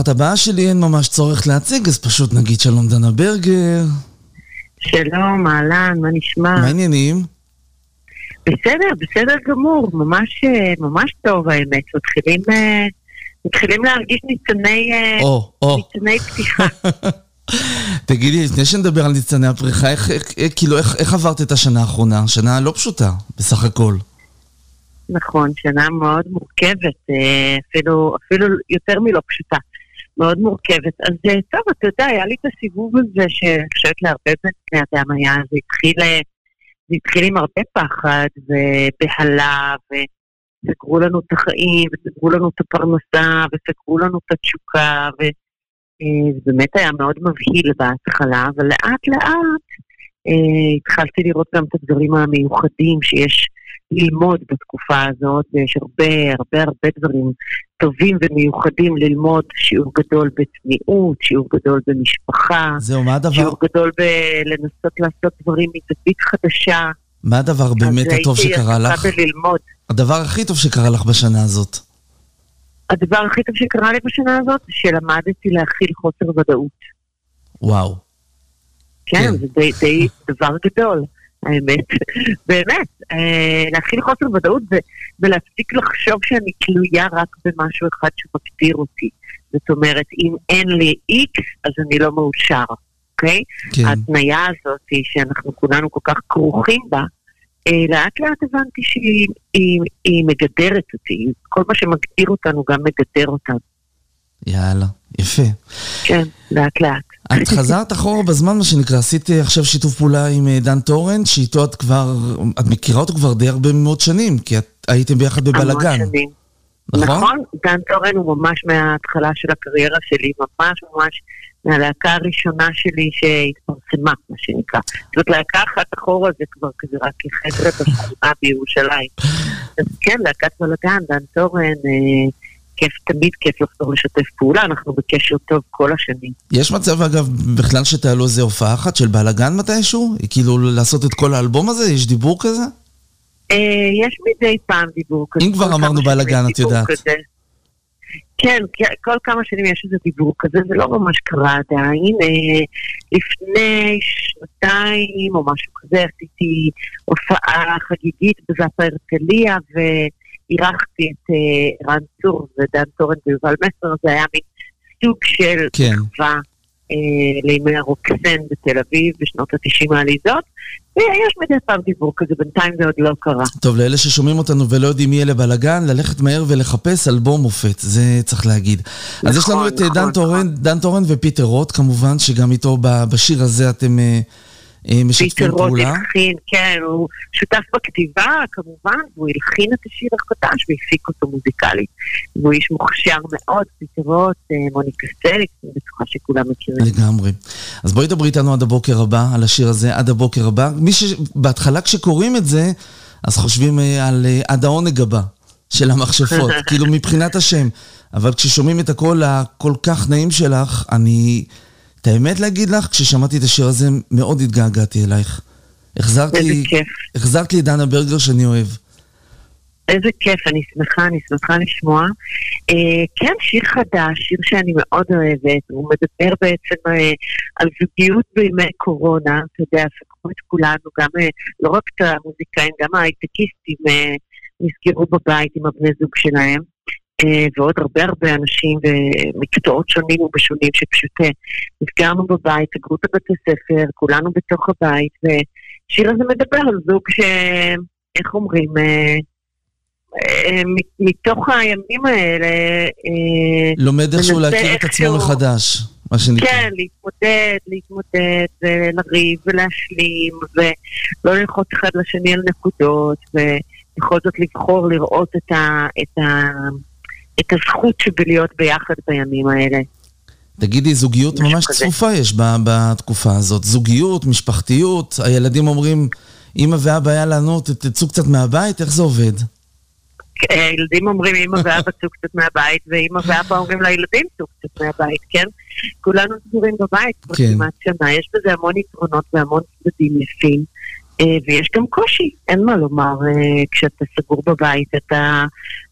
האורחת הבאה שלי אין ממש צורך להציג, אז פשוט נגיד שלום דנה ברגר. שלום, אהלן, מה נשמע? מה העניינים? בסדר, בסדר גמור, ממש, אה, ממש טוב האמת. מתחילים, אה, מתחילים להרגיש ניצני, אה, או, או. ניצני פתיחה. <laughs> תגידי, לפני שנדבר על ניצני הפריחה, איך, איך, איך, כאילו, איך, איך עברת את השנה האחרונה? שנה לא פשוטה, בסך הכל. נכון, שנה מאוד מורכבת, אפילו, אפילו יותר מלא פשוטה. מאוד מורכבת. אז אה, טוב, אתה יודע, היה לי את הסיבוב הזה שאני חושבת להרבה בני אדם היה, זה התחיל, אה, זה התחיל עם הרבה פחד ובהלה, וסגרו לנו את החיים, וסגרו לנו את הפרנסה, וסגרו לנו את התשוקה, וזה באמת היה מאוד מבהיל בהתחלה, אבל לאט לאט אה, התחלתי לראות גם את הדברים המיוחדים שיש ללמוד בתקופה הזאת, ויש הרבה הרבה הרבה דברים טובים ומיוחדים ללמוד, שיעור גדול בצניעות, שיעור גדול במשפחה, זהו, מה הדבר, שיעור גדול בלנסות לעשות דברים מזווית חדשה. מה הדבר באמת אז הטוב הייתי שקרה לך? עסוקה בללמוד. הדבר הכי טוב שקרה לך בשנה הזאת. הדבר הכי טוב שקרה לי בשנה הזאת, שלמדתי להכיל חוסר ודאות. וואו. כן, כן. זה די, די דבר גדול, האמת. <laughs> באמת, אה, להכיל חוסר ודאות ולהפסיק לחשוב שאני תלויה רק במשהו אחד שמגדיר אותי. זאת אומרת, אם אין לי איקס, אז אני לא מאושר, אוקיי? כן. ההתניה הזאת שאנחנו כולנו כל כך כרוכים בה, אה, לאט לאט הבנתי שהיא היא, היא מגדרת אותי. כל מה שמגדיר אותנו גם מגדר אותנו. יאללה, יפה. כן, לאט לאט. את חזרת אחורה בזמן, מה שנקרא, עשית עכשיו שיתוף פעולה עם אה, דן טורן, שאיתו את כבר, את מכירה אותו כבר די הרבה מאוד שנים, כי את הייתם ביחד בבלאגן. נכון? נכון, דן טורן הוא ממש מההתחלה של הקריירה שלי, ממש ממש מהלהקה הראשונה שלי שהתפרסמה, מה שנקרא. זאת להקה אחת אחורה זה כבר כזה רק לחבר'ה בשכונה בירושלים. אז כן, להקת בלאגן, דן טורן, אה, כיף, תמיד כיף לחזור לשתף פעולה, אנחנו בקשר טוב כל השנים. יש מצב, אגב, בכלל שתעלו איזה הופעה אחת של בלאגן מתישהו? כאילו לעשות את כל האלבום הזה? יש דיבור כזה? אה, יש מדי פעם דיבור כזה. אם כבר אמרנו בלאגן, את יודעת. כזה. כן, כל כמה שנים יש איזה דיבור כזה, זה לא ממש קרה עדיין. אה, לפני שנתיים או משהו כזה עשיתי הופעה חגיגית בזאפה הרצליה ואירחתי את אה, רן צור ודן טורן ויובל מסר, זה היה מין סוג של כן. מחווה אה, לימי הרוקסן בתל אביב בשנות ה-90 העליזות, ויש מדי פעם דיבור כזה, בינתיים זה עוד לא קרה. טוב, לאלה ששומעים אותנו ולא יודעים מי אלה בלאגן, ללכת מהר ולחפש אלבום מופת, זה צריך להגיד. אז יש לנו נכון, את אה, דן נכון, טורן, דן טורן ופיטר רוט, כמובן, שגם איתו בשיר הזה אתם אה, משתפים פיטר רוט פעולה. הלחין, כן, הוא שותף בכתיבה כמובן, והוא הלחין את השיר החדש והפיק אותו מוזיקלית. והוא איש מוכשר מאוד, פיטר רוט, אה, מוניקה סקס, אני בטוחה שכולם מכירים. לגמרי. אז בואי דברי איתנו עד הבוקר הבא, על השיר הזה, עד הבוקר הבא. מי שבהתחלה כשקוראים את זה, אז חושבים אה, על אה, עד העונג הבא של המכשפות, <laughs> כאילו מבחינת השם. אבל כששומעים את הקול הכל כך נעים שלך, אני... את האמת להגיד לך, כששמעתי את השיר הזה, מאוד התגעגעתי אלייך. החזרת לי. החזרת לי את דנה ברגר שאני אוהב. איזה כיף, אני שמחה, אני שמחה לשמוע. אה, כן, שיר חדש, שיר שאני מאוד אוהבת, הוא מדבר בעצם אה, על זוגיות בימי קורונה, אתה יודע, סגרו את כולנו, גם, אה, לא רק את המוזיקאים, גם ההייטקיסטים אה, נסגרו בבית עם הבני זוג שלהם, ועוד הרבה הרבה אנשים במקצועות שונים ובשונים שפשוט אה, נסגרנו בבית, סגרו את הבתי ספר, כולנו בתוך הבית, ושיר הזה מדבר על זוג ש... איך אומרים? אה, אה, מתוך הימים האלה... לומד איכשהו להכיר את עצמו מחדש, מה שנקרא. כן, להתמודד, להתמודד, ולריב ולהשלים, ולא ללחוץ אחד לשני על נקודות, ובכל זאת לבחור לראות את, ה, את, ה, את הזכות שבלהיות ביחד בימים האלה. תגידי, זוגיות ממש כזה. צפופה יש בתקופה הזאת. זוגיות, משפחתיות, הילדים אומרים, אמא ואבא היה לנו, תצאו קצת מהבית, איך זה עובד? אה, הילדים אומרים אמא ואבא צאו קצת מהבית, ואמא ואבא אומרים לילדים צאו קצת מהבית, כן? כולנו סגורים בבית כבר כן. כמעט שנה, יש בזה המון יתרונות והמון צדדים יפים. אה, ויש גם קושי, אין מה לומר, אה, כשאתה סגור בבית, אתה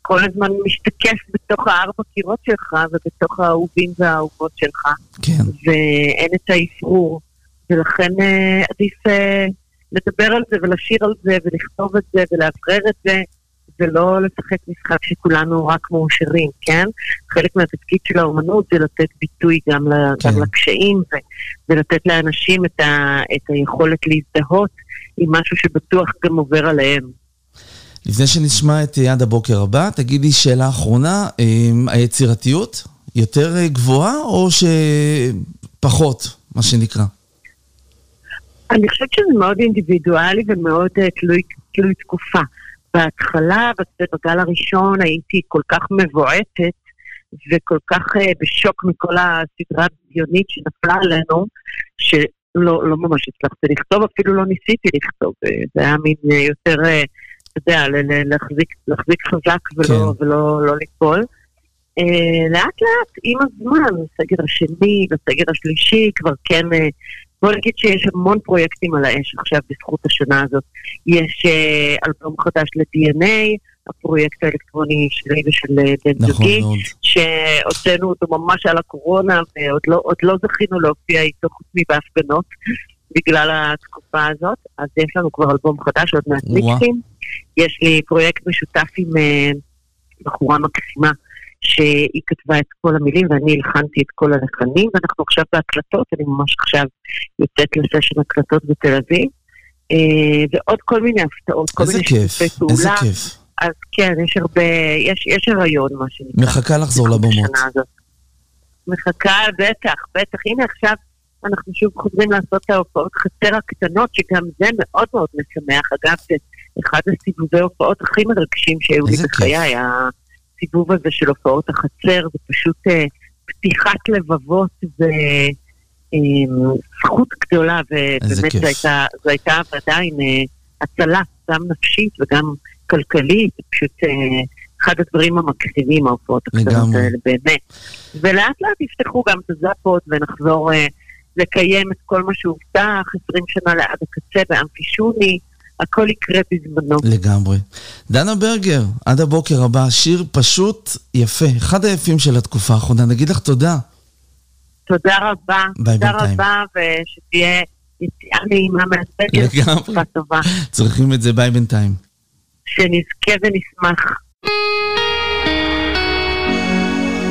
כל הזמן משתקף בתוך הארבע קירות שלך ובתוך האהובים והאהובות שלך. כן. ואין את האפרור, ולכן אה, עדיף לדבר על זה ולשיר על זה ולכתוב את זה ולאוורר את זה. ולא לשחק משחק שכולנו רק מאושרים, כן? חלק מהתפקיד של האומנות זה לתת ביטוי גם, כן. גם לקשיים ו, ולתת לאנשים את, ה, את היכולת להזדהות עם משהו שבטוח גם עובר עליהם. לפני שנשמע את יד הבוקר הבא, תגידי שאלה אחרונה, היצירתיות יותר גבוהה או שפחות, מה שנקרא? אני חושבת שזה מאוד אינדיבידואלי ומאוד uh, תלוי, תלוי תקופה. בהתחלה, בגל הראשון, הייתי כל כך מבועטת וכל כך uh, בשוק מכל הסדרה הבדיונית שנפלה עלינו, שלא לא ממש הצלחתי לכתוב, אפילו לא ניסיתי לכתוב. זה היה מין uh, יותר, uh, אתה יודע, להחזיק, להחזיק חזק ולא, כן. ולא לא ליפול. לאט לאט, עם הזמן, בסגר השני, בסגר השלישי, כבר כן בוא נגיד שיש המון פרויקטים על האש עכשיו בזכות השנה הזאת. יש אלבום חדש ל-DNA, הפרויקט האלקטרוני שלי ושל אה, בן נכון זוגי, מאוד. שהוצאנו אותו ממש על הקורונה, ועוד לא, לא זכינו להופיע איתו חוץ מבהפגנות בגלל התקופה הזאת. אז יש לנו כבר אלבום חדש, עוד מעט מיקסים. יש לי פרויקט משותף עם uh, בחורה מקסימה. שהיא כתבה את כל המילים ואני הלחנתי את כל הלחנים, ואנחנו עכשיו בהקלטות, אני ממש עכשיו יוצאת לסשן הקלטות בתל אביב. אה, ועוד כל מיני הפתעות, כל מיני שיתופי פעולה. איזה כיף. אז כן, יש הרבה, יש, יש הריון, מה שנקרא. מחכה לחזור לבמות. מחכה, בטח, בטח. הנה עכשיו אנחנו שוב חוזרים לעשות את ההופעות חצר הקטנות, שגם זה מאוד מאוד משמח. אגב, זה אחד הסיבובי ההופעות הכי מרגשים שהיו לי בחיי, הסיבוב הזה של הופעות החצר, זה פשוט אה, פתיחת לבבות וזכות אה, גדולה, ובאמת זו הייתה, זו הייתה ועדיין אה, הצלה, גם נפשית וגם כלכלית, זה פשוט אה, אחד הדברים המקסימים, ההופעות הקטנות האלה, באמת. ולאט לאט יפתחו גם את הזאפות ונחזור אה, לקיים את כל מה שהובטח, 20 שנה לעד הקצה באמפי שוני. הכל יקרה בזמנו. לגמרי. דנה ברגר, עד הבוקר הבא, שיר פשוט יפה, אחד היפים של התקופה האחרונה. נגיד לך תודה. תודה רבה. ביי תודה בינתיים. רבה, ושתהיה יציאה נעימה מהסגר. לגמרי. טובה. צריכים את זה ביי בינתיים. שנזכה ונשמח.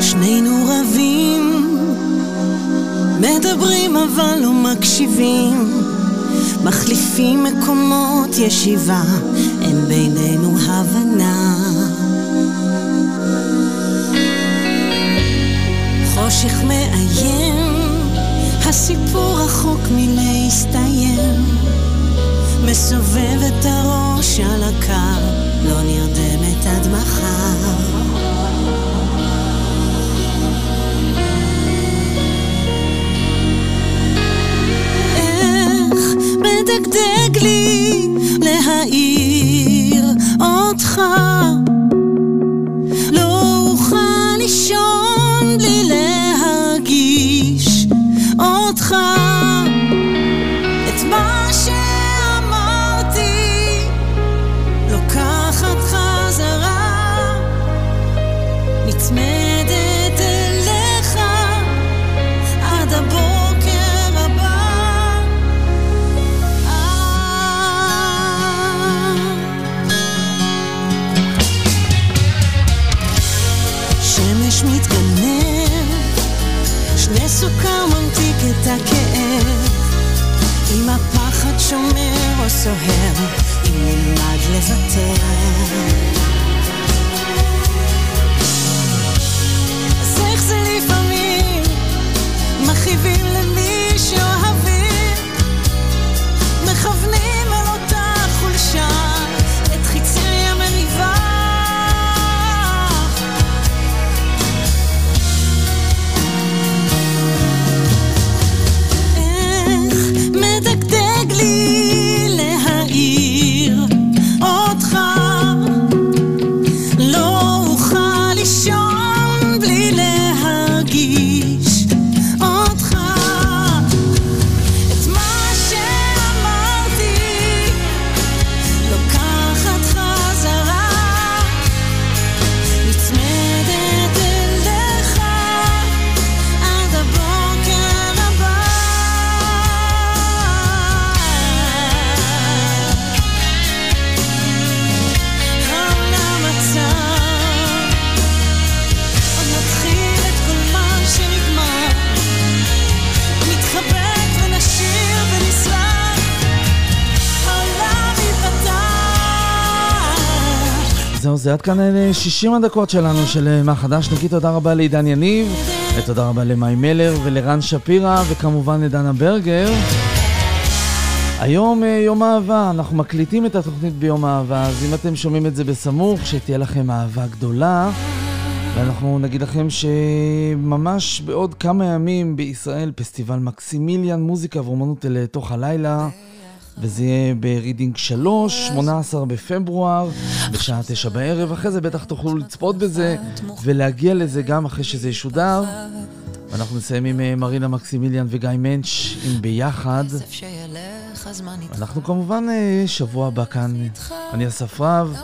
שנינו רבים, מדברים אבל לא מקשיבים. מחליפים מקומות ישיבה, אין בינינו הבנה. חושך מאיים, הסיפור רחוק מלהסתיים. מסובב את הראש על הקר, לא נרדמת עד מחר. מדגדג לי להעיר אותך לא לישון בלי להרגיש אותך את הכאב. אם הפחד שומר או סוהר אם נלמד לוותר. אז איך זה לפעמים? מכאיבים למי שאוהבים עד כאן 60 הדקות שלנו של מה חדש. נגיד תודה רבה לעידן יניב, ותודה רבה למאי מלר ולרן שפירא, וכמובן לדנה ברגר. היום יום אהבה, אנחנו מקליטים את התוכנית ביום אהבה, אז אם אתם שומעים את זה בסמוך, שתהיה לכם אהבה גדולה. ואנחנו נגיד לכם שממש בעוד כמה ימים בישראל פסטיבל מקסימיליאן מוזיקה ואומנות לתוך הלילה וזה יהיה ברידינג 3, 18 בפברואר, בשעה 9 בערב. אחרי זה בטח תוכלו לצפות בזה ולהגיע לזה גם אחרי שזה ישודר. ואנחנו נסיים עם אה, מרינה מקסימיליאן וגיא מנטש עם ביחד. אנחנו כמובן אה, שבוע הבא כאן. אני אסף ראב.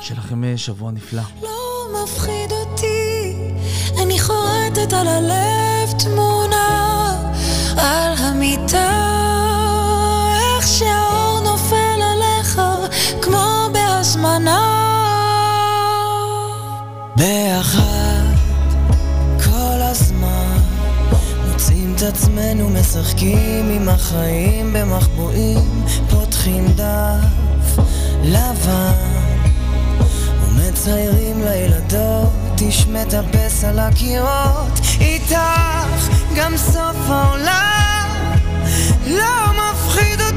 שיהיה לכם אה, שבוע נפלא. לא מפחיד אותי, אני חורטת על הלב תמונה על המיטה. בהזמנה. ביחד כל הזמן מוצאים את עצמנו משחקים עם החיים במחבואים פותחים דף לבן מציירים לילדות, איש מטפס על הקירות, איתך גם סוף העולם לא מפחיד אותי,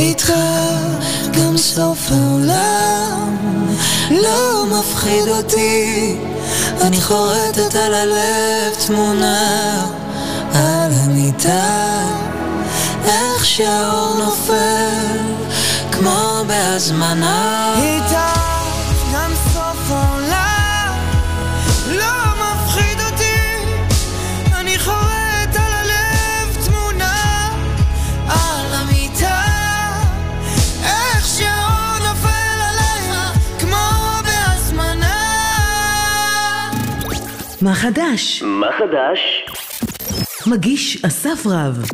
איתך גם סוף העולם. לא מפחיד אותי. אני חורטת על הלב תמונה על המיטה. איך שהאור נופל כמו בהזמנה. איתך מה חדש? מה חדש? מגיש אסף רב